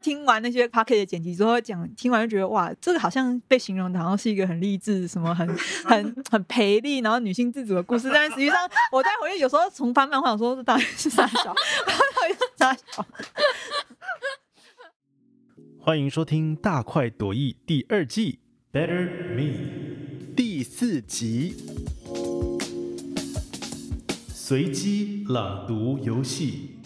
听完那些 p o c k e t 的剪辑之后，讲听完就觉得哇，这个好像被形容的好像是一个很励志、什么很 很很培力，然后女性自主的故事。但实际上，我在回忆有时候重翻漫画，我说这到底是啥小？到底是啥小？欢迎收听《大快朵颐》第二季《Better Me》第四集，随机朗读游戏。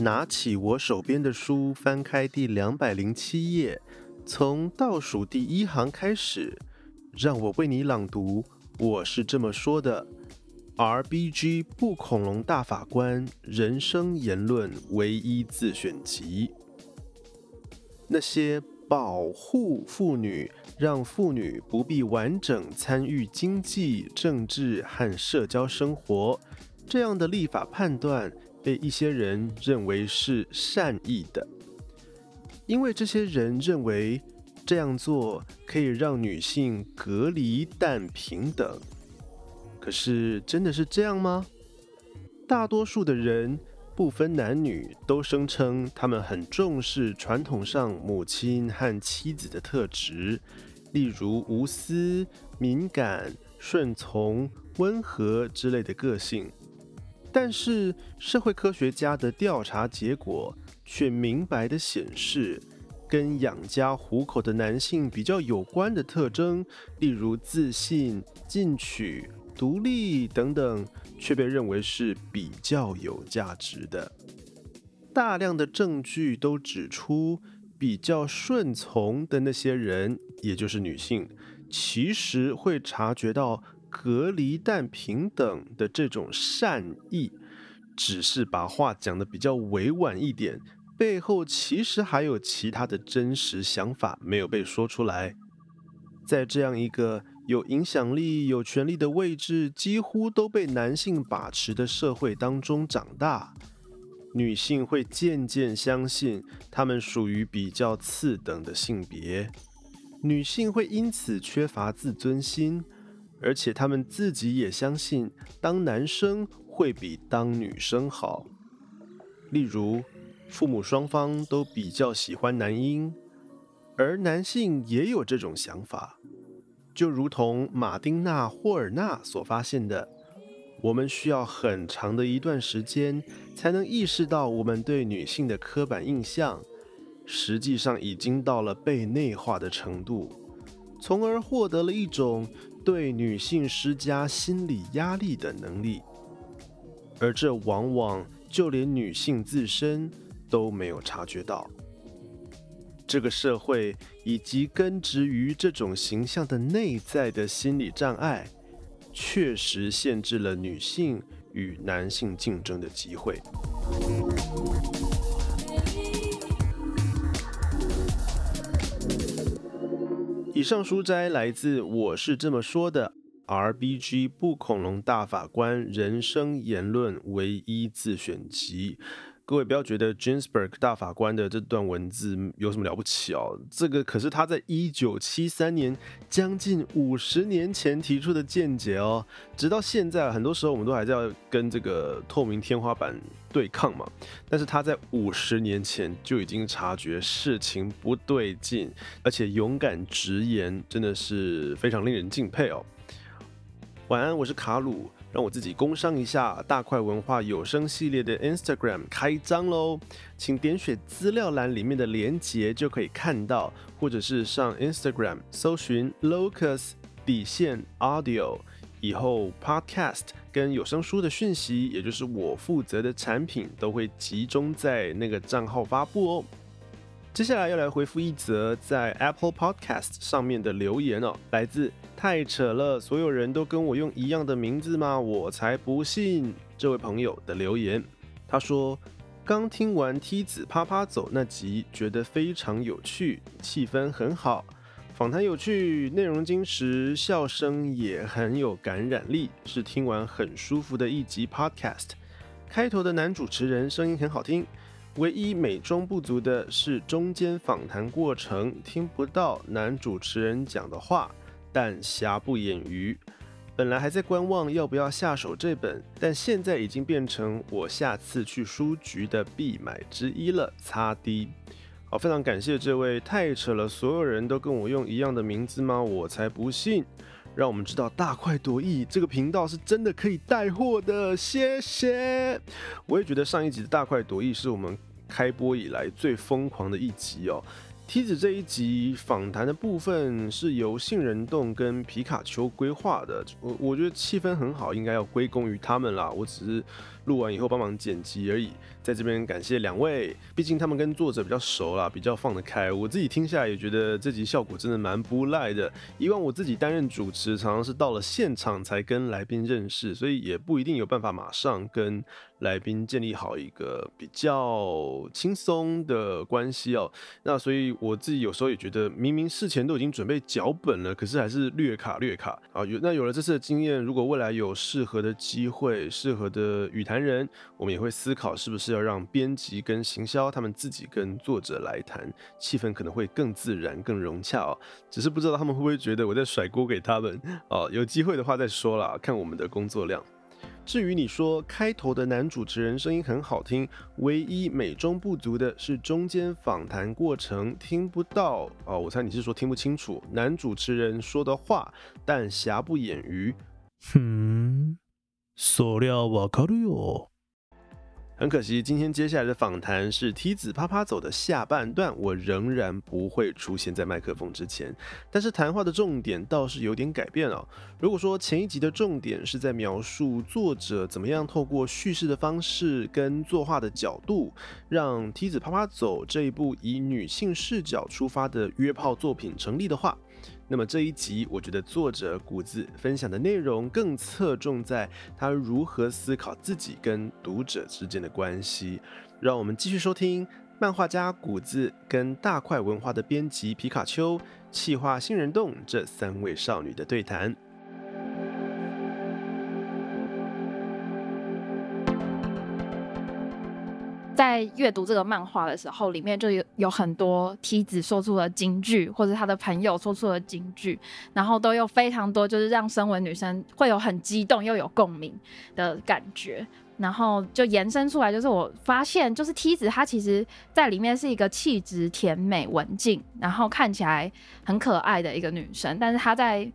拿起我手边的书，翻开第两百零七页，从倒数第一行开始，让我为你朗读。我是这么说的：RBG 不恐龙大法官人生言论唯一自选集。那些保护妇女，让妇女不必完整参与经济、政治和社交生活，这样的立法判断。被一些人认为是善意的，因为这些人认为这样做可以让女性隔离但平等。可是真的是这样吗？大多数的人不分男女都声称他们很重视传统上母亲和妻子的特质，例如无私、敏感、顺从、温和之类的个性。但是，社会科学家的调查结果却明白的显示，跟养家糊口的男性比较有关的特征，例如自信、进取、独立等等，却被认为是比较有价值的。大量的证据都指出，比较顺从的那些人，也就是女性，其实会察觉到。隔离但平等的这种善意，只是把话讲的比较委婉一点，背后其实还有其他的真实想法没有被说出来。在这样一个有影响力、有权力的位置几乎都被男性把持的社会当中长大，女性会渐渐相信她们属于比较次等的性别，女性会因此缺乏自尊心。而且他们自己也相信，当男生会比当女生好。例如，父母双方都比较喜欢男婴，而男性也有这种想法。就如同马丁纳·霍尔纳所发现的，我们需要很长的一段时间才能意识到，我们对女性的刻板印象，实际上已经到了被内化的程度，从而获得了一种。对女性施加心理压力的能力，而这往往就连女性自身都没有察觉到。这个社会以及根植于这种形象的内在的心理障碍，确实限制了女性与男性竞争的机会。以上书摘来自《我是这么说的》，RBG 不恐龙大法官人生言论唯一自选集。各位不要觉得 Ginsburg 大法官的这段文字有什么了不起哦，这个可是他在一九七三年，将近五十年前提出的见解哦。直到现在，很多时候我们都还是要跟这个透明天花板对抗嘛。但是他在五十年前就已经察觉事情不对劲，而且勇敢直言，真的是非常令人敬佩哦。晚安，我是卡鲁。让我自己工商一下，大块文化有声系列的 Instagram 开张喽，请点选资料栏里面的连接就可以看到，或者是上 Instagram 搜寻 Locus 底线 Audio，以后 Podcast 跟有声书的讯息，也就是我负责的产品，都会集中在那个账号发布哦。接下来要来回复一则在 Apple Podcast 上面的留言哦，来自太扯了，所有人都跟我用一样的名字吗？我才不信！这位朋友的留言，他说刚听完梯子啪啪走那集，觉得非常有趣，气氛很好，访谈有趣，内容精实，笑声也很有感染力，是听完很舒服的一集 Podcast。开头的男主持人声音很好听。唯一美中不足的是，中间访谈过程听不到男主持人讲的话，但瑕不掩瑜。本来还在观望要不要下手这本，但现在已经变成我下次去书局的必买之一了。擦 D，好，非常感谢这位太扯了，所有人都跟我用一样的名字吗？我才不信！让我们知道大快朵颐这个频道是真的可以带货的，谢谢。我也觉得上一集的大快朵颐是我们开播以来最疯狂的一集哦。梯子这一集访谈的部分是由杏仁洞跟皮卡丘规划的，我我觉得气氛很好，应该要归功于他们啦。我只是录完以后帮忙剪辑而已。在这边感谢两位，毕竟他们跟作者比较熟啦，比较放得开。我自己听下来也觉得这集效果真的蛮不赖的。以往我自己担任主持，常常是到了现场才跟来宾认识，所以也不一定有办法马上跟来宾建立好一个比较轻松的关系哦。那所以我自己有时候也觉得，明明事前都已经准备脚本了，可是还是略卡略卡啊。有那有了这次的经验，如果未来有适合的机会、适合的语人，我们也会思考是不是。要让编辑跟行销他们自己跟作者来谈，气氛可能会更自然、更融洽哦。只是不知道他们会不会觉得我在甩锅给他们哦。有机会的话再说啦，看我们的工作量。至于你说开头的男主持人声音很好听，唯一美中不足的是中间访谈过程听不到哦。我猜你是说听不清楚男主持人说的话，但瑕不掩瑜。哼，塑料瓦卡路哟。很可惜，今天接下来的访谈是梯子啪啪走的下半段，我仍然不会出现在麦克风之前。但是谈话的重点倒是有点改变了。如果说前一集的重点是在描述作者怎么样透过叙事的方式跟作画的角度，让梯子啪啪走这一部以女性视角出发的约炮作品成立的话。那么这一集，我觉得作者谷子分享的内容更侧重在他如何思考自己跟读者之间的关系。让我们继续收听漫画家谷子跟大块文化的编辑皮卡丘、气化新人洞这三位少女的对谈。在阅读这个漫画的时候，里面就有有很多梯子说出了金句，或者他的朋友说出了金句，然后都有非常多，就是让身为女生会有很激动又有共鸣的感觉，然后就延伸出来，就是我发现，就是梯子她其实在里面是一个气质甜美文静，然后看起来很可爱的一个女生，但是她在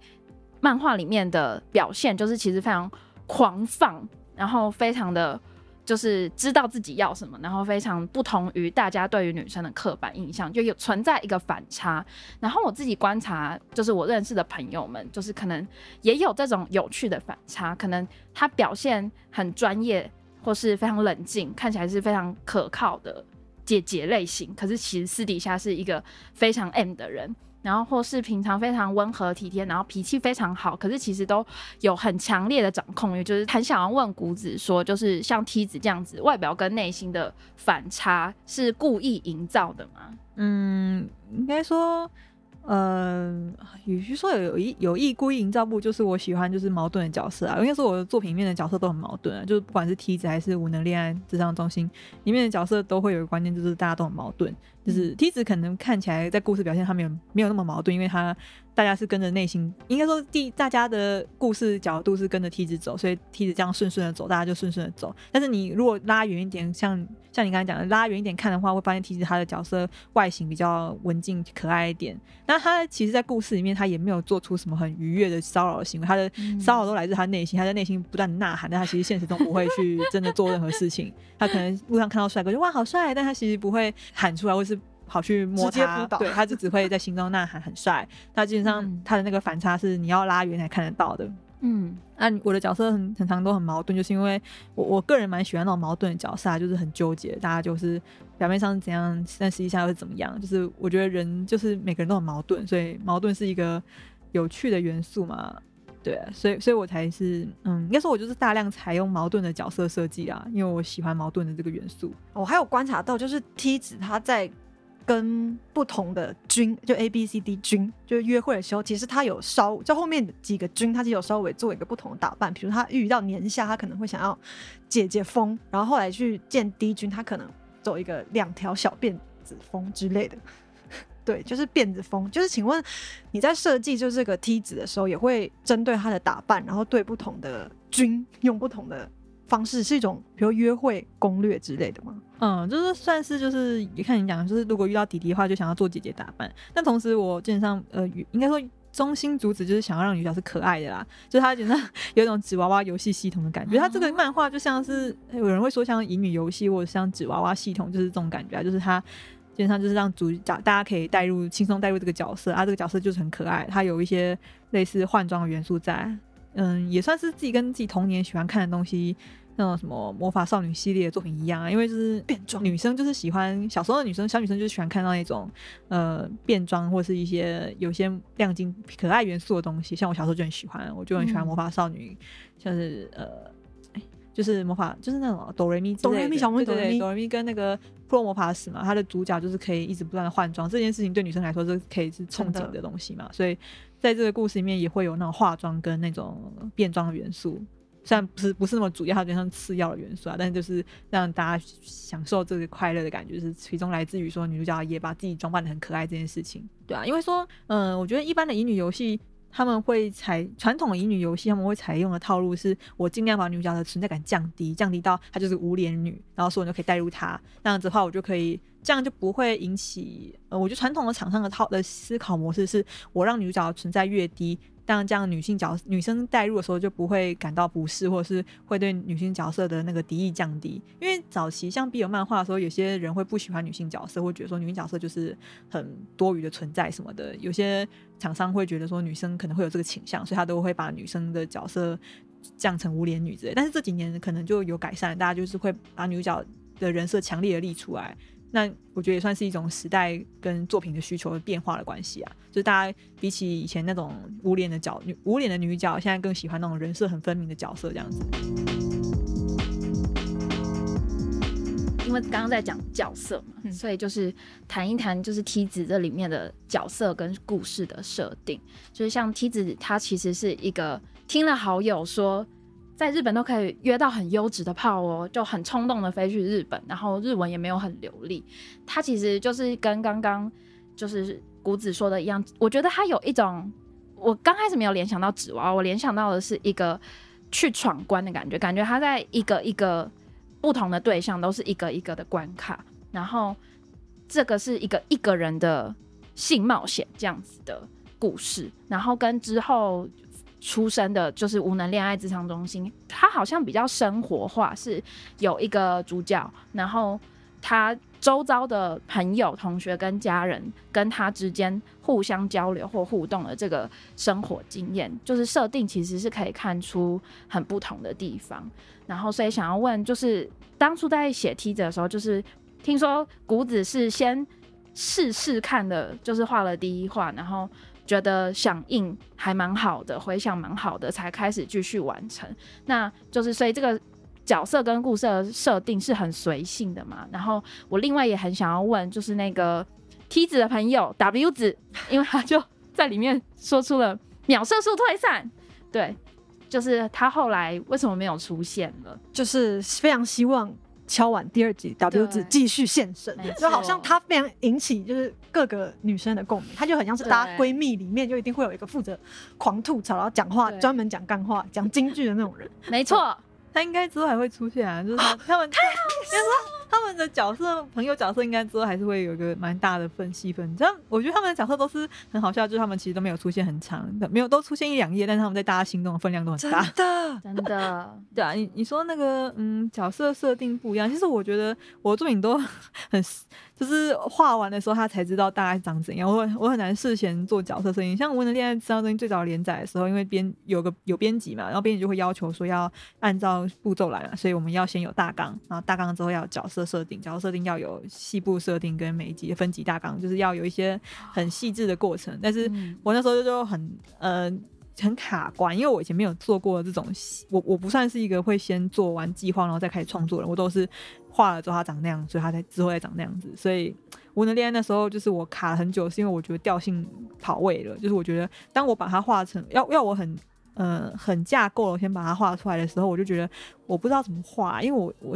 漫画里面的表现就是其实非常狂放，然后非常的。就是知道自己要什么，然后非常不同于大家对于女生的刻板印象，就有存在一个反差。然后我自己观察，就是我认识的朋友们，就是可能也有这种有趣的反差。可能他表现很专业，或是非常冷静，看起来是非常可靠的姐姐类型，可是其实私底下是一个非常 M 的人。然后或是平常非常温和体贴，然后脾气非常好，可是其实都有很强烈的掌控欲，就是很想要问谷子说，就是像梯子这样子，外表跟内心的反差是故意营造的吗？嗯，应该说。呃，与其说有有意有意故意营造不，就是我喜欢就是矛盾的角色啊。应该说我的作品里面的角色都很矛盾啊，就是不管是梯子还是无能恋爱智商中心里面的角色，都会有一个观念，就是大家都很矛盾。就是梯子可能看起来在故事表现上面没有那么矛盾，因为他。大家是跟着内心，应该说第大家的故事角度是跟着梯子走，所以梯子这样顺顺的走，大家就顺顺的走。但是你如果拉远一点，像像你刚才讲的拉远一点看的话，会发现梯子他的角色外形比较文静可爱一点。那他其实，在故事里面，他也没有做出什么很愉悦的骚扰的行为，他的骚扰都来自他内心，他在内心不断的呐喊，但他其实现实中不会去真的做任何事情。他可能路上看到帅哥就哇好帅，但他其实不会喊出来，或是。跑去摸他，对，他就只会在心中呐喊很帅。他基本上他的那个反差是你要拉远才看得到的。嗯，那我的角色很很常都很矛盾，就是因为我我个人蛮喜欢那种矛盾的角色，就是很纠结，大家就是表面上是怎样，但实际上又是怎么样。就是我觉得人就是每个人都很矛盾，所以矛盾是一个有趣的元素嘛。对，所以所以我才是嗯，应该说我就是大量采用矛盾的角色设计啊，因为我喜欢矛盾的这个元素。我还有观察到，就是梯子他在。跟不同的军，就 A B C D 军，就约会的时候，其实他有稍，就后面几个军，他其实有稍微做一个不同的打扮。比如他遇到年下，他可能会想要姐姐风，然后后来去见 D 军，他可能走一个两条小辫子风之类的。对，就是辫子风。就是请问你在设计就这个梯子的时候，也会针对他的打扮，然后对不同的君用不同的方式，是一种比如约会攻略之类的吗？嗯，就是算是就是也看你讲，就是如果遇到弟弟的话，就想要做姐姐打扮。但同时我基本上呃，应该说中心主旨就是想要让女角是可爱的啦，就是她觉得有一种纸娃娃游戏系统的感觉。它这个漫画就像是有人会说像乙女游戏或者像纸娃娃系统，就是这种感觉啊，就是它。基本上就是让主角大家可以带入轻松带入这个角色啊，这个角色就是很可爱，它有一些类似换装的元素在，嗯，也算是自己跟自己童年喜欢看的东西，那种什么魔法少女系列的作品一样啊，因为就是变装女生就是喜欢小时候的女生，小女生就是喜欢看到那种呃变装或是一些有些亮晶可爱元素的东西，像我小时候就很喜欢，我就很喜欢嗯魔法少女，像是呃。哎就是魔法，就是那种哆瑞咪之哆类的，瑞咪小魔女对对对，哆瑞咪哆瑞咪跟那个普罗魔法使嘛，它的主角就是可以一直不断的换装，这件事情对女生来说是可以是憧憬的东西嘛，所以在这个故事里面也会有那种化妆跟那种变装的元素，虽然不是不是那么主要，它有点像次要的元素啊，但是就是让大家享受这个快乐的感觉，是其中来自于说女主角也把自己装扮的很可爱这件事情，对啊，因为说，嗯、我觉得一般的乙女游戏。他们会采传统的乙女游戏，他们会采用的套路是，我尽量把女主角的存在感降低，降低到她就是无脸女，然后所有人就可以带入她。那样子的话，我就可以这样就不会引起，呃，我觉得传统的厂商的套的思考模式是，我让女主角存在越低，但这样女性角女生带入的时候就不会感到不适，或者是会对女性角色的那个敌意降低。因为早期像 BL 漫画的时候，有些人会不喜欢女性角色，会觉得说女性角色就是很多余的存在什么的。有些厂商会觉得说女生可能会有这个倾向，所以他都会把女生的角色降成无脸女之类。但是这几年可能就有改善，大家就是会把女主角的人设强烈的立出来。那我觉得也算是一种时代跟作品的需求的变化的关系啊，就是大家比起以前那种无脸的角女无脸的女角，现在更喜欢那种人设很分明的角色这样子。因为刚刚在讲角色嘛，嗯所以就是谈一谈就是梯子这里面的角色跟故事的设定。就是像梯子，她其实是一个听了好友说，在日本都可以约到很优质的炮哦，就很冲动的飞去日本，然后日文也没有很流利。他其实就是跟刚刚就是谷子说的一样，我觉得他有一种，我刚开始没有联想到纸娃娃，我联想到的是一个去闯关的感觉，感觉他在一个一个。不同的对象都是一个一个的关卡，然后这个是一个一个人的性冒险这样子的故事，然后跟之后出生的就是无能恋爱职场中心，它好像比较生活化，是有一个主角，然后他周遭的朋友、同学跟家人跟他之间互相交流或互动的这个生活经验，就是设定其实是可以看出很不同的地方。然后，所以想要问，就是当初在写梯子的时候，就是听说谷子是先试试看的，就是画了第一画，然后觉得响应还蛮好的，回响蛮好的，才开始继续完成。那就是所以这个角色跟故事设定是很随性的嘛。然后我另外也很想要问，就是那个梯子的朋友 W 子，因为他就在里面说出了秒射速退散，对。就是他后来为什么没有出现了？就是非常希望敲完第二集 W 子继续现身，就好像错她非常引起就是各个女生的共鸣，她就很像是大家闺蜜里面就一定会有一个负责狂吐槽，然后讲话专门讲干话、讲京剧的那种人。没错，他应该之后还会出现啊，就是他他们 太好说他们的角色朋友角色应该之后还是会有一个蛮大的分细分。这样我觉得他们的角色都是很好笑，就是他们其实都没有出现很长的，没有都出现一两页，但是他们在大家心中的分量都很大。真的，真的，对啊，你你说那个嗯角色设定不一样，其实我觉得我的作品都很就是画完的时候他才知道大概长怎样，我我很难事前做角色设定。像《我的恋爱智商中心》最早连载的时候，因为编有个有编辑嘛，然后编辑就会要求说要按照步骤来嘛，所以我们要先有大纲，然后大纲之后要有角色设定，角色设定要有细部设定跟每一集的分级大纲，就是要有一些很细致的过程。但是嗯我那时候就很呃很卡关，因为我以前没有做过这种细，我我不算是一个会先做完计划然后再开始创作的人，我都是画了之后它长那样，所以它才之后再长那样子。所以无能恋爱那时候就是我卡了很久，是因为我觉得调性跑位了，就是我觉得当我把它画成要要我很。呃，很架构了，我先把它画出来的时候，我就觉得我不知道怎么画，因为我我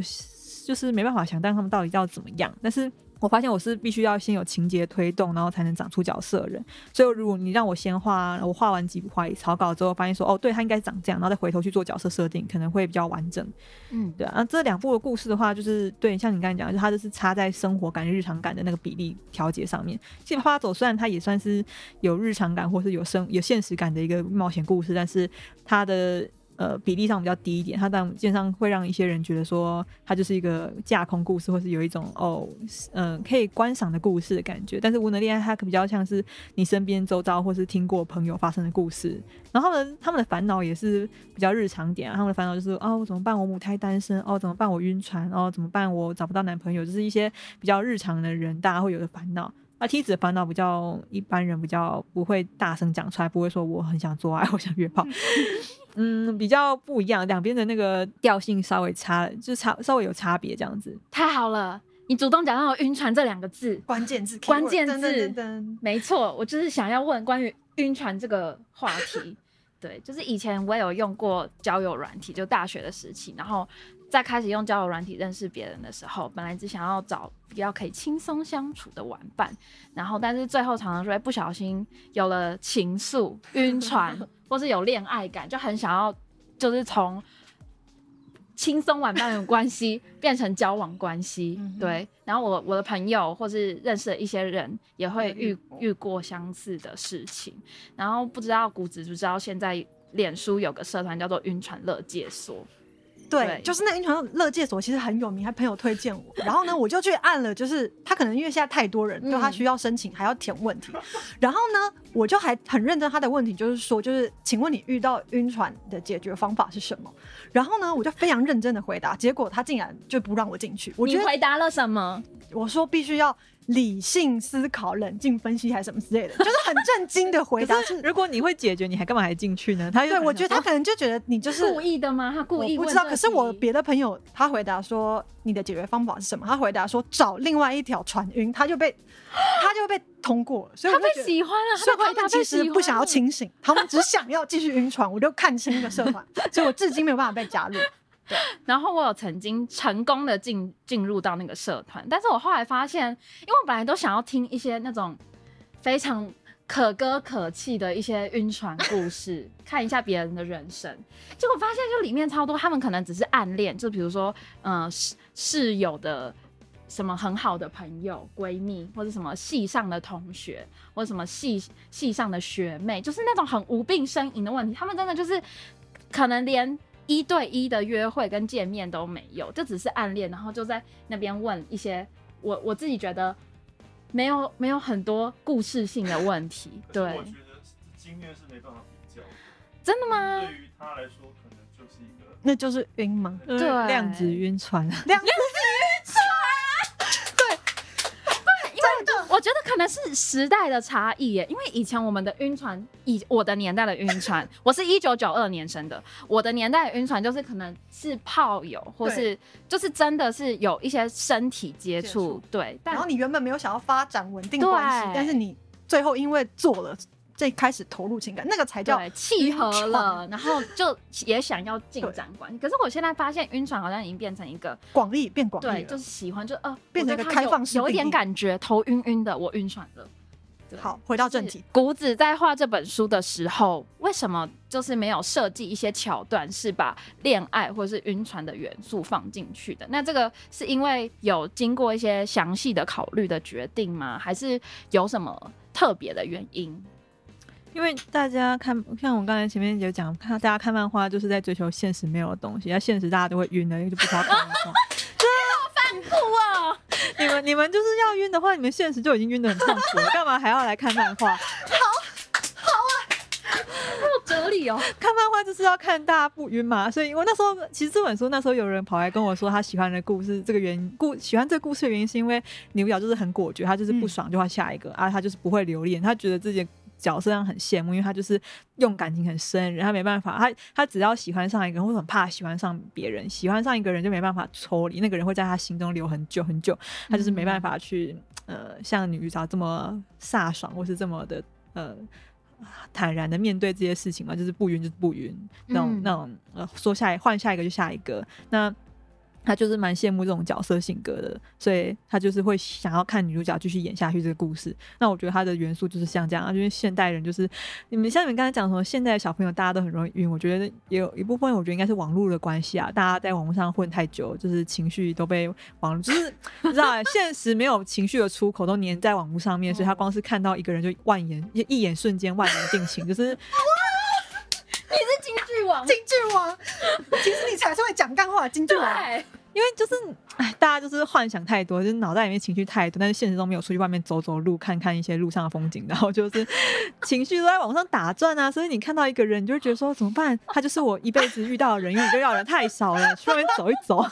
就是没办法想象他们到底要怎么样。但是我发现我是必须要先有情节推动，然后才能长出角色的人。所以如果你让我先画，我画完几幅画草稿之后，发现说哦，对他应该长这样，然后再回头去做角色设定，可能会比较完整。嗯，对啊，那这两部的故事的话，就是对，像你刚才讲的，就它就是差在生活感、日常感的那个比例调节上面。其实《啪啪走》虽然它也算是有日常感或是有生有现实感的一个冒险故事，但是它的呃比例上比较低一点，它但基本上会让一些人觉得说它就是一个架空故事，或是有一种哦嗯、呃可以观赏的故事的感觉。但是《无能恋爱》它比较像是你身边周遭或是听过朋友发生的故事，然后呢，他们的烦恼也是比较日常点、啊，他们的烦恼就是哦怎么办？我母胎单身哦，怎么办？我晕船哦，怎么办？我找不到男朋友，就是一些比较日常的人大家会有的烦恼。那梯子的烦恼比较一般人比较不会大声讲出来，不会说我很想做爱，我想约炮，嗯，比较不一样，两边的那个调性稍微差，就是差稍微有差别这样子。太好了，你主动讲到“晕船”这两个字，关键字，关键字噔噔噔噔没错，我就是想要问关于晕船这个话题。对，就是以前我也有用过交友软体，就大学的时期，然后在开始用交友软体认识别人的时候，本来只想要找比较可以轻松相处的玩伴，然后但是最后常常就会不小心有了情愫、晕船，或是有恋爱感，就很想要就是从轻松玩伴的关系 变成交往关系，嗯对。然后我我的朋友或是认识的一些人也会遇也遇过相似的事情，然后不知道谷子知不知道现在脸书有个社团叫做晕船乐界所，对对，就是那个晕船乐界所其实很有名，还朋友推荐我，然后呢，我就去按了，就是他可能因为现在太多人，就他嗯需要申请还要填问题，然后呢，我就还很认真，他的问题就是说，就是请问你遇到晕船的解决方法是什么？然后呢，我就非常认真的回答，结果他竟然就不让我进去，我你觉得回答了什么？我说必须要理性思考、冷静分析还是什么之类的，就是很震惊的回答如果你会解决，你还干嘛还进去呢？他又对，我觉得他可能就觉得你就是故意的吗？他故意我不知道，可是我别的朋友他回答说你的解决方法是什么？他回答说找另外一条船晕，他就被 他就被通过了，所以他被我觉得。喜欢了，所以他们其实不想要清醒，他们只想要继续晕船。我就看清这个社团，所以我至今没有办法被加入。然后我有曾经成功的进进入到那个社团，但是我后来发现，因为我本来都想要听一些那种非常可歌可泣的一些晕船故事，看一下别人的人生，结果发现就里面超多，他们可能只是暗恋，就比如说，嗯、室室友的。什么很好的朋友、闺蜜，或者什么系上的同学，或者什么系系上的学妹，就是那种很无病呻吟的问题。他们真的就是可能连一对一的约会跟见面都没有，就只是暗恋，然后就在那边问一些我我自己觉得没有没有很多故事性的问题。对，我觉得经验是没办法比较的。真的吗？对于他来说，可能就是一个那就是晕吗？对对量子晕船，两我觉得可能是时代的差异耶，因为以前我们的晕船，以我的年代的晕船，我是一九九二年生的，我的年代的晕船就是可能是炮友，或是就是真的是有一些身体接接触。触，对，但然后你原本没有想要发展稳定关系，但是你最后因为做了，这开始投入情感，那个才叫契合了，然后就也想要进展关系。可是我现在发现晕船好像已经变成一个广义变广义。就是喜欢，就呃，变成一个开放式有一点感觉，头晕晕的，我晕船了。好，回到正题，谷子在画这本书的时候，为什么就是没有设计一些桥段，是把恋爱或是晕船的元素放进去的？那这个是因为大家看，像我刚才前面有讲，看大家看漫画就是在追求现实没有的东西，那现实大家都会晕的，因为就不需要看漫画。酷啊！你们你们就是要晕的话，你们现实就已经晕得很痛苦了，干嘛还要来看漫画？有哲理哦。看漫画就是要看大家不晕嘛，所以我那时候其实这本书那时候有人跑来跟我说他喜欢的故事，这个原因故喜欢这个故事的原因是因为女主角就是很果决，他就是不爽就要下一个、啊，他就是不会留恋，他觉得自己的角色上很羡慕，因为他就是用感情很深然后，没办法，他他只要喜欢上一个人，或者很怕喜欢上别人，喜欢上一个人就没办法抽离，那个人会在他心中留很久很久，他就是没办法去呃像女主角这么飒爽，或是这么的呃。坦然的面对这些事情嘛，就是不晕就是不晕，那种、嗯那种呃，说下一换下一个就下一个。那他就是蛮羡慕这种角色性格的，所以他就是会想要看女主角继续演下去这个故事。那我觉得他的元素就是像这样啊，因为现代人就是你们像你们刚才讲什么，现在的小朋友大家都很容易晕，我觉得也有一部分，我觉得应该是网络的关系啊，大家在网络上混太久，就是情绪都被网络，就是你知道，现实没有情绪的出口，都粘在网络上面，所以他光是看到一个人就万言一眼瞬间万言定情，就是你是警察王，京剧王，其实你才是会讲干话的京剧王。对，因为就是，哎，大家就是幻想太多，就是脑袋里面情绪太多，但是现实中没有出去外面走走路，看看一些路上的风景，然后就是 情绪都在往上打转啊。所以你看到一个人，你就会觉得说怎么办？他就是我一辈子遇到的人，因为你就要人太少了，去外面走一走。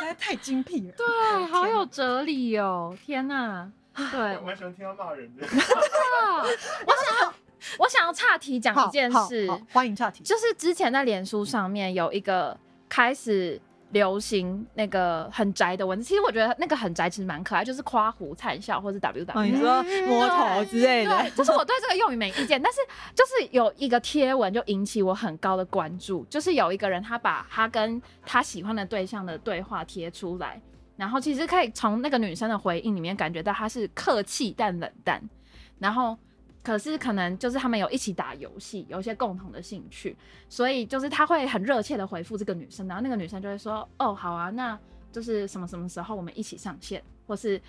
实在太精辟了。对，好有哲理哦！天哪，对，我蛮喜欢听他骂人的。哇我想要，我想要岔题讲一件事，欢迎岔题。就是之前在脸书上面有一个开始流行那个很宅的文字，其实我觉得那个很宅其实蛮可爱，就是夸胡灿笑或者 W 哦，W。你说摸头之类的对，，就是我对这个用语没意见，但是就是有一个贴文就引起我很高的关注，就是有一个人他把他跟他喜欢的对象的对话贴出来，然后其实可以从那个女生的回应里面感觉到她是客气但冷淡，然后可是可能就是他们有一起打游戏，有一些共同的兴趣，所以就是他会很热切的回复这个女生，然后那个女生就会说，哦，好啊，那就是什么什么时候我们一起上线，或是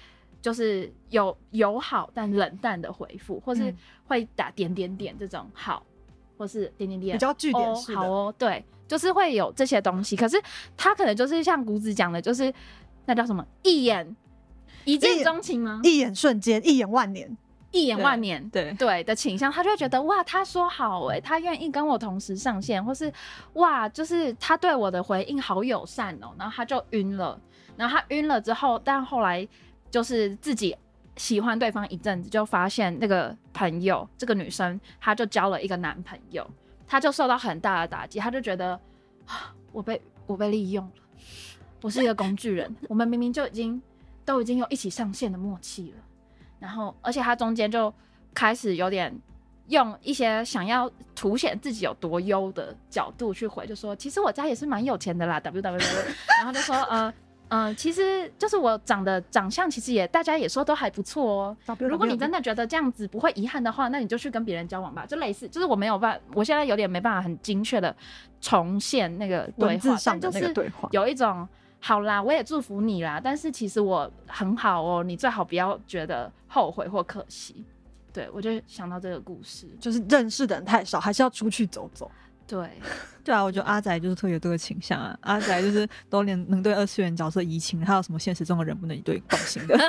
就是有友好但冷淡的回复，或是嗯会打点点点这种好，或是点点点比较据点哦式的好哦，对，就是会有这些东西。可是他可能就是像谷子讲的，就是那叫什么一眼一一见钟情吗？一眼瞬间，一眼万年。一眼万年，对对的倾向，他就会觉得哇，他说好哎、他愿意跟我同时上线，或是哇，就是他对我的回应好友善哦，然后他就晕了，然后他晕了之后，但后来就是自己喜欢对方一阵子，就发现那个朋友这个女生，她就交了一个男朋友，她就受到很大的打击，她就觉得啊，我被我被利用了，我是一个工具人，我们明明就已经都已经有一起上线的默契了。然后而且他中间就开始有点用一些想要凸显自己有多优的角度去回，就说其实我家也是蛮有钱的啦，W W W，然后就说呃嗯、呃，其实就是我长的长相其实也大家也说都还不错哦。如果你真的觉得这样子不会遗憾的话，那你就去跟别人交往吧，就类似，就是我没有办，我现在有点没办法很精确的重现那个对话，上就是那个对话，有一种好啦，我也祝福你啦，但是其实我很好哦，你最好不要觉得后悔或可惜。对我就想到这个故事，就是认识的人太少，还是要出去走走。对，对啊，我觉得阿仔就是特别有这个倾向啊。阿仔就是都连能对二次元角色移情，还有什么现实中的人不能对共情的？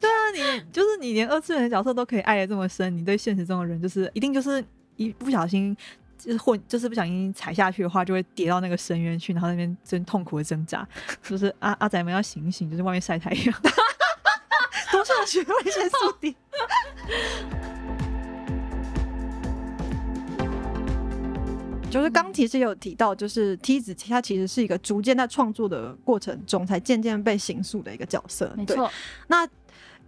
对啊，你就是你连二次元的角色都可以爱的这么深，你对现实中的人就是一定就是一不小心就是混，就是不小心踩下去的话，就会跌到那个深渊去，然后那边真痛苦的挣扎。就是阿阿仔们要醒醒，就是外面晒太阳。多上学维生素 D。就是刚其实有提到，就是梯子，它其实是一个逐渐在创作的过程中，才渐渐被形塑的一个角色。对没错，那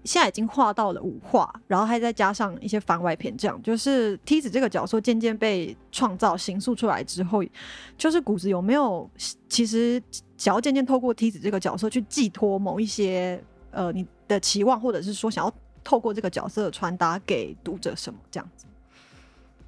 现在已经画到了五画，然后还再加上一些番外篇，这样就是梯子这个角色渐渐被创造、形塑出来之后，就是谷子有没有其实想要渐渐透过梯子这个角色去寄托某一些呃你的期望，或者是说想要透过这个角色传达给读者什么这样子？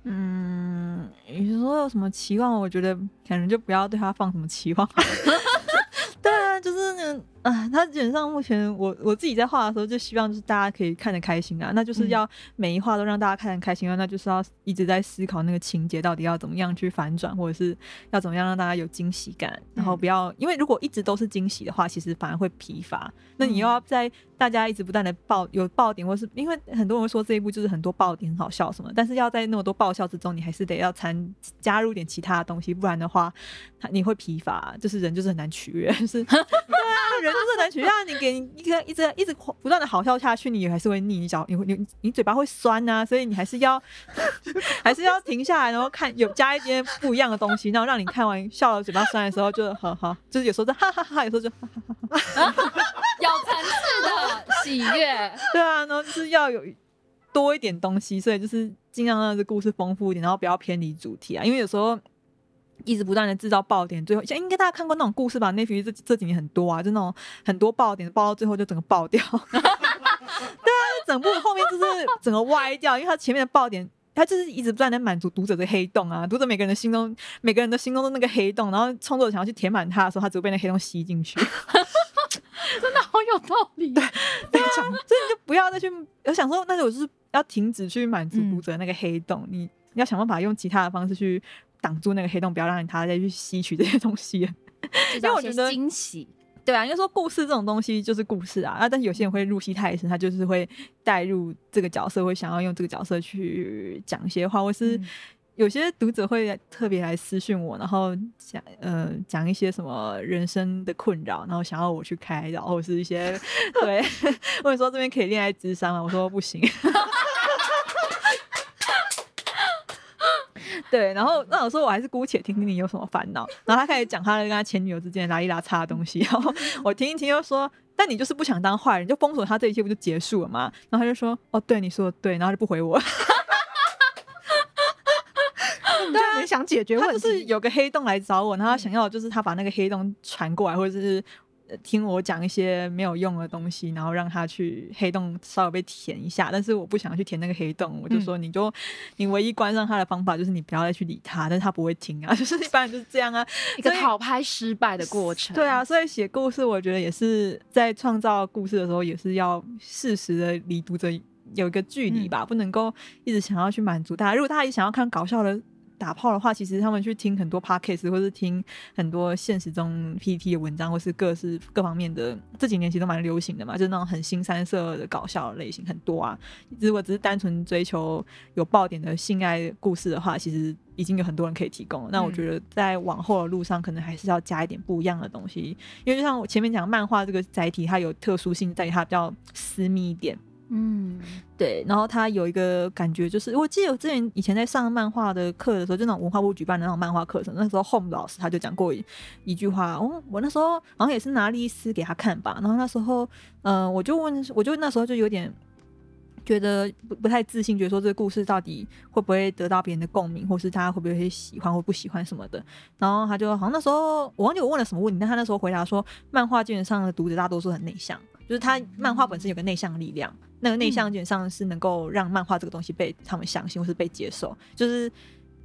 嗯，你说有什么期望？我觉得可能就不要对他放什么期望。对啊，就是那啊，他基本上目前我我自己在画的时候，就希望就是大家可以看得开心啊，那就是嗯。要每一画都让大家看得开心啊，那就是要一直在思考那个情节到底要怎么样去反转，或者是要怎么样让大家有惊喜感，然后不要因为如果一直都是惊喜的话，其实反而会疲乏。那你又要在大家一直不断的爆有爆点，或是因为很多人会说这一部就是很多爆点很好笑什么，但是要在那么多爆笑之中，你还是得要掺加入点其他的东西，不然的话，他你会疲乏，就是人就是很难取悦，是，对啊，人就是很难取悦啊。你给你一个一直一直不断的好笑下去，你还是会腻，你脚你会你你嘴巴会酸呐、所以你还是要 还是要停下来，然后看有加一些不一样的东西，然后让你看完笑了嘴巴酸的时候就好好，就是有时候就哈哈哈，有时候就哈哈有层次的喜悦，对啊，然后就是要有多一点东西，所以就是尽量让这故事丰富一点，然后不要偏离主题啊。因为有时候一直不断的制造爆点，最后像应该大家看过那种故事吧？Netflix 这这几年很多啊，就那种很多爆点，爆到最后就整个爆掉。对啊，整部后面就是整个歪掉，因为它前面的爆点。它就是一直不断在满足读者的黑洞啊，读者每个人的心中，每个人的心中的那个黑洞，然后创作者想要去填满它的时候，它只会被那黑洞吸进去。真的好有道理。非常，所以你就不要再去，我想说，那我就是要停止去满足读者那个黑洞，你你要想办法用其他的方式去挡住那个黑洞，不要让他再去吸取这些东西。因为我觉得惊喜，对啊，应该说故事这种东西就是故事啊，啊，但是有些人会入戏太深，他就是会带入这个角色，会想要用这个角色去讲一些话，或是。有些读者会特别来私讯我，然后讲呃讲一些什么人生的困扰，然后想要我去开导，或者是一些对，或者说这边可以恋爱智商啊，我说不行。对，然后那我说我还是姑且听听你有什么烦恼，然后他开始讲他的跟他前女友之间拉一拉差的东西，然后我听一听又说，但你就是不想当坏人，就封锁他这一切不就结束了吗？然后他就说哦对你说的对，然后就不回我。对，想解决问题，他就是有个黑洞来找我，然后他想要就是他把那个黑洞传过来，或者是听我讲一些没有用的东西，然后让他去黑洞稍微被填一下。但是我不想去填那个黑洞，我就说你就你唯一关上他的方法就是你不要再去理他，但是他不会听啊，就是一般人就是这样啊，一个讨拍失败的过程。对啊，所以写故事我觉得也是在创造故事的时候，也是要适时的离读者有一个距离吧，不能够一直想要去满足大家。如果大家也想要看搞笑的。打炮的话，其实他们去听很多 podcast，或是听很多现实中 PPT 的文章，或是各式各方面的，这几年其实都蛮流行的嘛，就是那种很新三色的搞笑类型很多啊。如果只是单纯追求有爆点的性爱故事的话，其实已经有很多人可以提供了。那我觉得在往后的路上，可能还是要加一点不一样的东西，因为就像我前面讲，漫画这个载体，它有特殊性，在于它比较私密一点。嗯，对，然后他有一个感觉，就是我记得我之前以前在上漫画的课的时候，就那种文化部举办的那种漫画课程，那时候 Home 老师他就讲过一句话，哦，我那时候好像也是拿了一丝给他看吧，然后那时候，嗯，我就问，我就那时候就有点觉得不不太自信，觉得说这个故事到底会不会得到别人的共鸣，或是大家会不会喜欢或不喜欢什么的，然后他就好像那时候我忘记我问了什么问题，但他那时候回答说，漫画基本上的读者大多数很内向，就是他漫画本身有个内向力量。那个内向基本上是能够让漫画这个东西被他们相信或是被接受，就是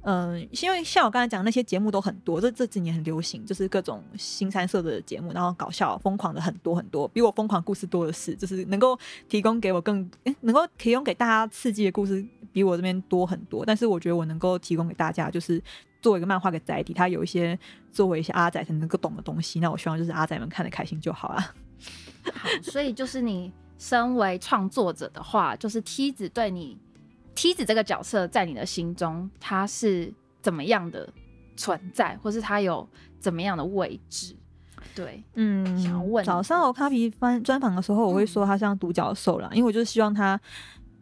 嗯，因为像我刚才讲那些节目都很多，这这几年很流行，就是各种新三色的节目，然后搞笑疯狂的很多很多，比我疯狂故事多的是，就是能够提供给我更能够提供给大家刺激的故事比我这边多很多。但是我觉得我能够提供给大家，就是作为一个漫画的载体，它有一些作为一些阿仔才能够懂的东西，那我希望就是阿仔们看得开心就好了。好，所以就是你。身为创作者的话，就是梯子对你，梯子这个角色在你的心中，它是怎么样的存在，或是它有怎么样的位置？对，嗯，想要问。早上我卡皮翻专访的时候，我会说他像独角兽啦，因为我就是希望他，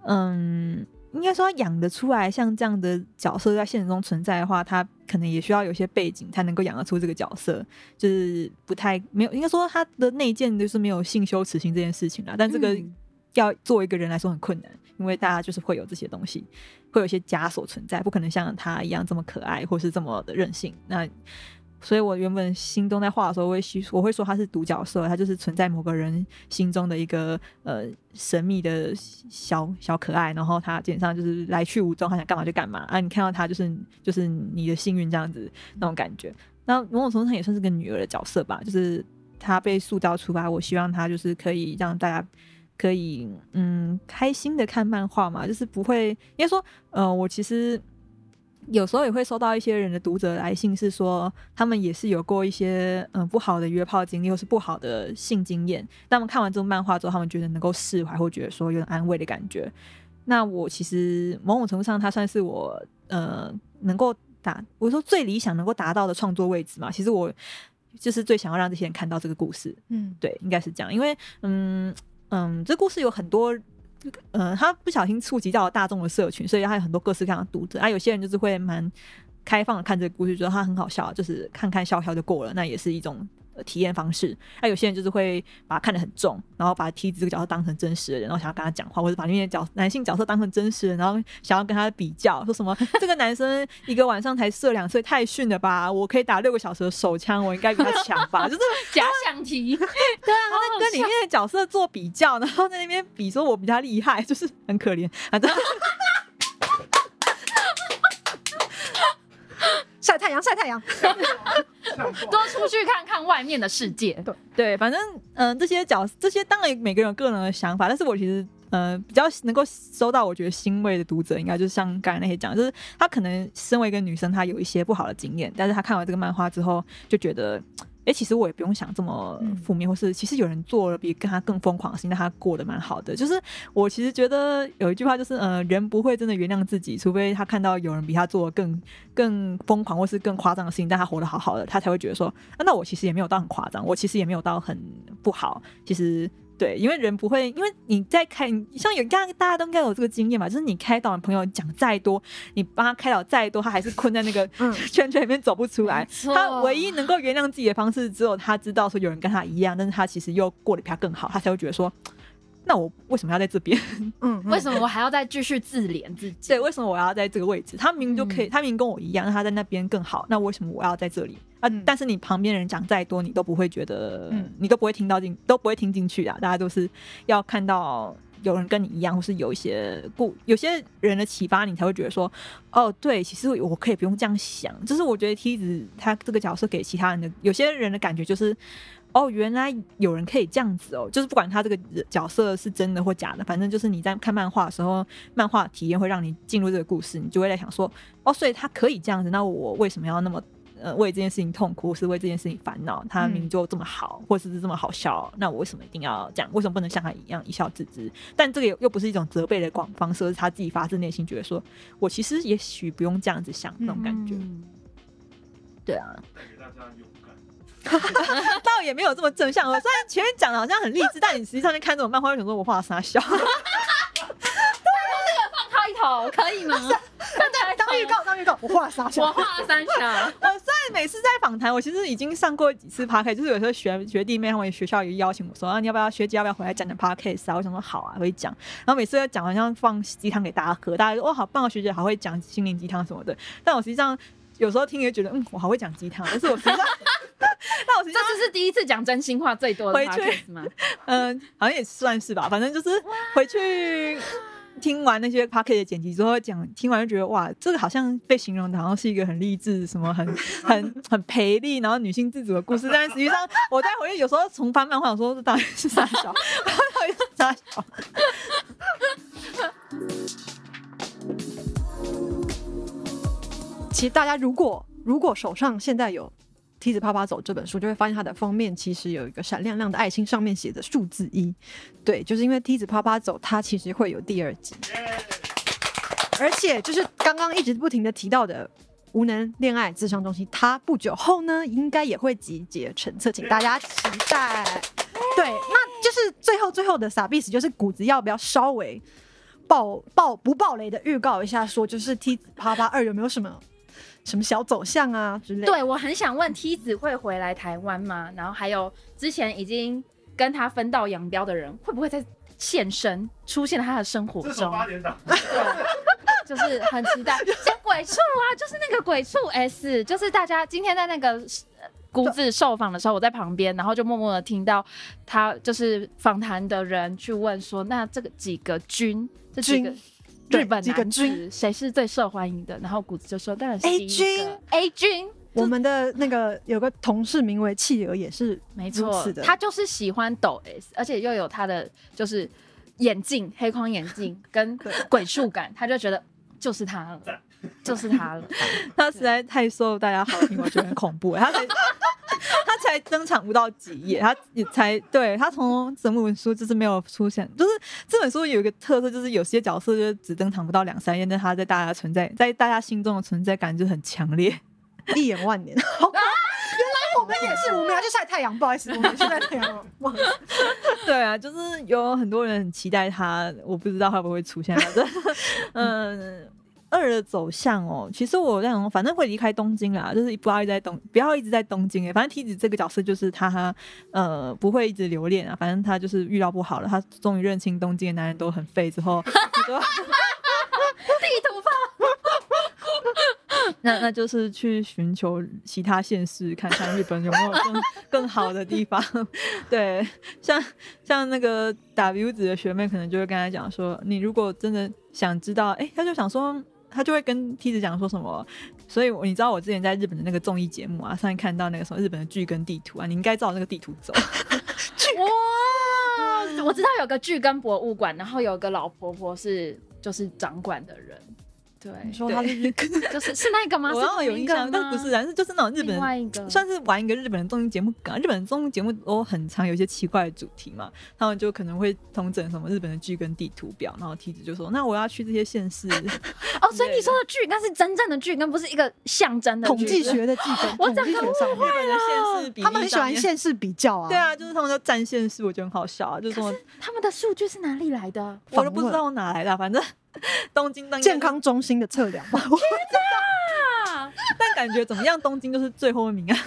嗯。应该说养得出来像这样的角色在现实中存在的话，他可能也需要有些背景才能够养得出这个角色，就是不太没有。应该说他的内建就是没有性羞耻心这件事情啦。但这个要做一个人来说很困难，因为大家就是会有这些东西，会有一些枷锁存在，不可能像他一样这么可爱或是这么的任性。那所以，我原本心中在画的时候，我会我会说他是独角兽，他就是存在某个人心中的一个呃神秘的小小可爱，然后他基本上就是来去无踪，他想干嘛就干嘛啊！你看到他就是就是你的幸运这样子那种感觉。那某种程度上也算是个女儿的角色吧，就是他被塑造出来，我希望他就是可以让大家可以嗯开心的看漫画嘛，就是不会应该说呃我其实。有时候也会收到一些人的读者来信，是说他们也是有过一些嗯不好的约炮经历，或是不好的性经验。他们看完这部漫画之后，他们觉得能够释怀，或觉得说有点安慰的感觉。那我其实某种程度上，它算是我呃能够达，我说最理想能够达到的创作位置嘛。其实我就是最想要让这些人看到这个故事。嗯，对，应该是这样，因为嗯嗯，这故事有很多。嗯，他不小心触及到大众的社群，所以他有很多各式各样的读者。啊，有些人就是会蛮开放的看这个故事，觉得他很好笑，就是看看笑笑就过了，那也是一种呃体验方式。那有些人就是会把他看得很重，然后把梯子这个角色当成真实的人，然后想要跟他讲话，或者把里面的角男性角色当成真实的人，然后想要跟他比较，说什么这个男生一个晚上才射两次，太逊了吧？我可以打六个小时的手枪，我应该比他强吧？就是假想题，对啊，他在跟里面的角色做比较，然后在那边比说我比他厉害，就是很可怜。反正晒太阳，晒太阳。多出去看看外面的世界。对对，反正嗯、呃这些角这些当然每个人有个人的想法，但是我其实呃比较能够收到我觉得欣慰的读者，应该就是像刚才那些讲，就是他可能身为一个女生，她有一些不好的经验，但是她看完这个漫画之后，就觉得。哎、其实我也不用想这么负面，或是其实有人做了比跟他更疯狂的事情，但他过得蛮好的。就是我其实觉得有一句话就是，呃，人不会真的原谅自己，除非他看到有人比他做的更更疯狂或是更夸张的事情，但他活得好好的，他才会觉得说，啊，那我其实也没有到很夸张，我其实也没有到很不好。其实对，因为人不会，因为你在开，像有刚刚大家都应该有这个经验嘛，就是你开导你朋友讲再多，你帮他开导再多，他还是困在那个嗯。圈圈里面走不出来他唯一能够原谅自己的方式，只有他知道说有人跟他一样，但是他其实又过得比他更好，他才会觉得说，那我为什么要在这边？嗯，为什么我还要再继续自怜自己？对，为什么我要在这个位置？他明明就可以，嗯他明明跟我一样，他在那边更好，那为什么我要在这里？啊！嗯但是你旁边人讲再多，你都不会觉得，嗯你都不会听到进，都不会听进去啊！大家都是要看到有人跟你一样，或是有一些故有些人的启发，你才会觉得说，哦，对，其实我可以不用这样想。就是我觉得梯子他这个角色给其他人的有些人的感觉就是。哦，原来有人可以这样子哦，就是不管他这个角色是真的或假的，反正就是你在看漫画的时候，漫画体验会让你进入这个故事，你就会在想说，哦，所以他可以这样子，那我为什么要那么呃为这件事情痛苦，是为这件事情烦恼？他明明就这么好，或者是这么好笑，那我为什么一定要这样？为什么不能像他一样一笑置之？但这个又又不是一种责备的广方式，而是他自己发自内心觉得说，我其实也许不用这样子想那种感觉。嗯对啊，倒也没有这么正向。我虽然前面讲的好像很励志，但你实际上面看这种漫画，就想说我画的傻笑。开头可以吗？当预告，当预告，我画了仨我小。画了三下，我虽然每次在访谈，我其实已经上过几次 podcast，就是有时候学学弟妹他们学校也邀请我说啊，你要不要学姐要不要回来讲讲 podcast 啊？我想说好啊，会讲。然后每次要讲好像放鸡汤给大家喝，大家说哦好棒啊，学姐好会讲心灵鸡汤什么的。但我实际上有时候听也觉得嗯，我好会讲鸡汤，但是我实际上，但我实际上这次是第一次讲真心话最多的回去？嗯，好像也算是吧，反正就是回去。听完那些 p a r k e t 的剪辑之后，讲听完就觉得哇，这个好像被形容的好像是一个很励志、什么很 很很培力，然后女性自主的故事。但实际上，我在回去有时候重翻漫画，我说这到底是啥小，到底是啥小。其实大家如果如果手上现在有《梯子啪啪走》这本书，就会发现它的封面其实有一个闪亮亮的爱心，上面写着数字一。对，就是因为《梯子啪啪走》它其实会有第二集，而且就是刚刚一直不停的提到的。无能恋爱智商中心，它不久后呢，应该也会集结成册，请大家期待。对，那就是最后最后的傻逼死，就是谷子要不要稍微爆爆不爆雷的预告一下，说就是《梯子啪啪二》有没有什么什么小走向啊之类的？对我很想问梯子会回来台湾吗？然后还有之前已经跟他分道扬镳的人，会不会在现身出现在他的生活中？点档，就是很期待。像鬼畜啊，就是那个鬼畜 S，就是大家今天在那个呃谷子受访的时候，我在旁边，然后就默默的听到他就是访谈的人去问说，那这个几个军，这几个日本几个男子谁是最受欢迎的？然后谷子就说，当然是 A 第一军 A 君。我们的那个有个同事名为企鹅，也是没错他就是喜欢抖 S，而且又有他的就是眼镜、黑框眼镜 跟鬼术感，他就觉得就是他了，就是他了。他实在太受大家好评，我觉得很恐怖。他才登场不到几页，他也才对他从整本书就是没有出现，就是这本书有一个特色，就是有些角色就只登场不到两三页，但他在大家存在在大家心中的存在感就很强烈。一眼万年。好 原来我们也是，我们要去晒太阳，不好意思，我们去晒太阳了。忘了对啊，就是有很多人很期待他，我不知道会不会出现。反正，嗯，二的走向哦，其实我那种反正会离开东京啦，就是不要一直在东，不要一直在东京诶。反正梯子这个角色就是他，呃，不会一直留恋啊。反正他就是遇到不好了，他终于认清东京的男人都很废之后，你说 地图炮，那那就是去寻求其他县市，看看日本有没有更 更好的地方。对，像像那个 W 子的学妹，可能就会跟他讲说，你如果真的想知道，哎、他就想说。他就会跟梯子讲说什么，所以你知道我之前在日本的那个综艺节目啊，上面看到那个什么日本的剧跟地图啊，你应该照那个地图走。哇！我知道有个剧跟博物馆，然后有个老婆婆是就是掌管的人，对，你说他是 就是是那个吗？我是刚刚有印象，但不是，但是就是那种日本另外一个算是玩一个日本的综艺节目梗啊。日本的综艺节目都很常有一些奇怪的主题嘛，他们就可能会统整什么日本的剧跟地图表，然后梯子就说：“那我要去这些县市。哦，所以你说的剧那是真正的剧根，不是一个象征的统计学的剧本，我统计学上面，日本的县市比他们很喜欢县市比较啊。对，啊，就是他们就占县市，我觉得很好笑啊，就是说他们的数据是哪里来的？我都不知道哪来的啊，反正 东京当健，康中心的测量吧。啊，但感觉怎么样，东京就是最后一名啊。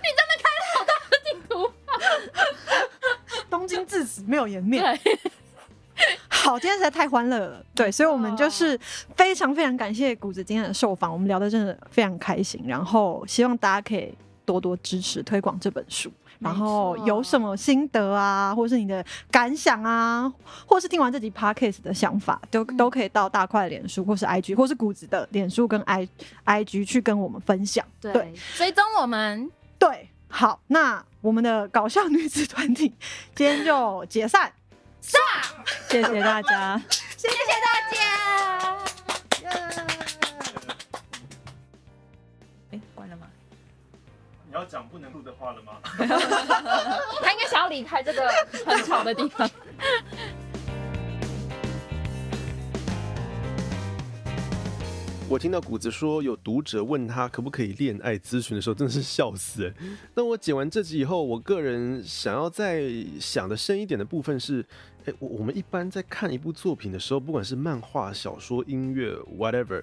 你真的看好大的地图东京至此没有颜面。好，今天实在太欢乐了，对，所以我们就是非常非常感谢谷子今天的受访，我们聊的真的非常开心，然后希望大家可以多多支持推广这本书。然后有什么心得啊，或是你的感想啊，或是听完这集 podcast 的想法，都都可以到大块的脸书或是 IG，或是谷子的脸书跟 i IG 去跟我们分享。对对，追踪我们，对，好，那我们的搞笑女子团体今天就解散。谢谢大家。谢谢大家。你要讲不能录的话了吗？他应该想要离开这个很吵的地方。我听到谷子说有读者问他可不可以恋爱咨询的时候，真的是笑死哎。那我剪完这集以后，我个人想要再想的深一点的部分是，哎，我我们一般在看一部作品的时候，不管是漫画、小说、音乐，whatever，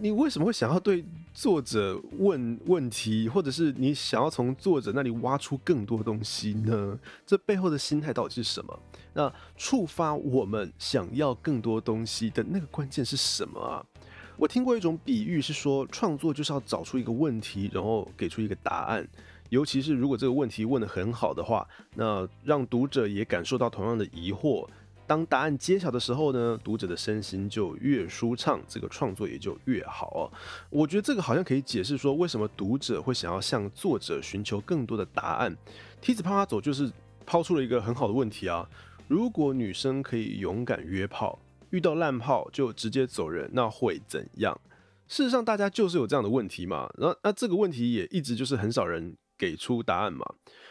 你为什么会想要对作者问问题，或者是你想要从作者那里挖出更多东西呢？这背后的心态到底是什么？那触发我们想要更多东西的那个关键是什么啊？我听过一种比喻，是说创作就是要找出一个问题，然后给出一个答案。尤其是如果这个问题问得很好的话，那让读者也感受到同样的疑惑。当答案揭晓的时候呢，读者的身心就越舒畅，这个创作也就越好哦。我觉得这个好像可以解释说，为什么读者会想要向作者寻求更多的答案。梯子啪啪走就是抛出了一个很好的问题啊。如果女生可以勇敢约炮，遇到烂炮就直接走人，那会怎样？事实上，大家就是有这样的问题嘛。然后，那这个问题也一直就是很少人给出答案嘛。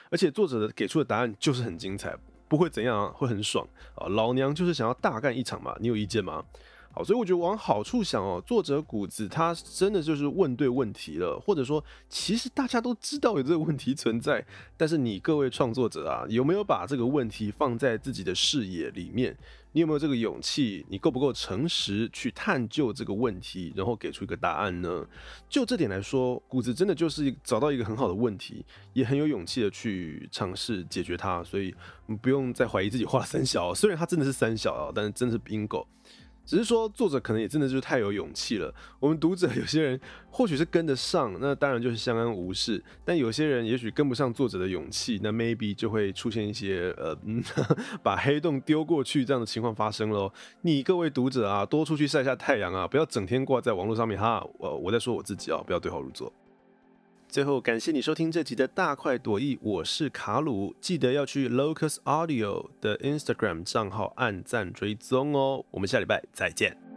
而且作者给出的答案就是很精彩，不会怎样，会很爽啊。老娘就是想要大干一场嘛，你有意见吗？好，所以我觉得往好处想哦，作者谷子他真的就是问对问题了，或者说其实大家都知道有这个问题存在，但是你各位创作者啊，有没有把这个问题放在自己的视野里面？你有没有这个勇气？你够不够诚实去探究这个问题，然后给出一个答案呢？就这点来说，谷子真的就是找到一个很好的问题，也很有勇气的去尝试解决它，所以你不用再怀疑自己画三小，虽然它真的是三小啊，但是真的是 bingo。只是说作者可能也真的就是太有勇气了。我们读者有些人或许是跟得上，那当然就是相安无事；但有些人也许跟不上作者的勇气，那 maybe 就会出现一些呃 把黑洞丢过去这样的情况发生喽。你各位读者啊，多出去晒下太阳啊，不要整天挂在网络上面哈。我我在说我自己啊，不要对号入座。最后，感谢你收听这集的大快朵颐，我是卡鲁，记得要去 Locus Audio 的 Instagram 账号按赞追踪哦。我们下礼拜再见。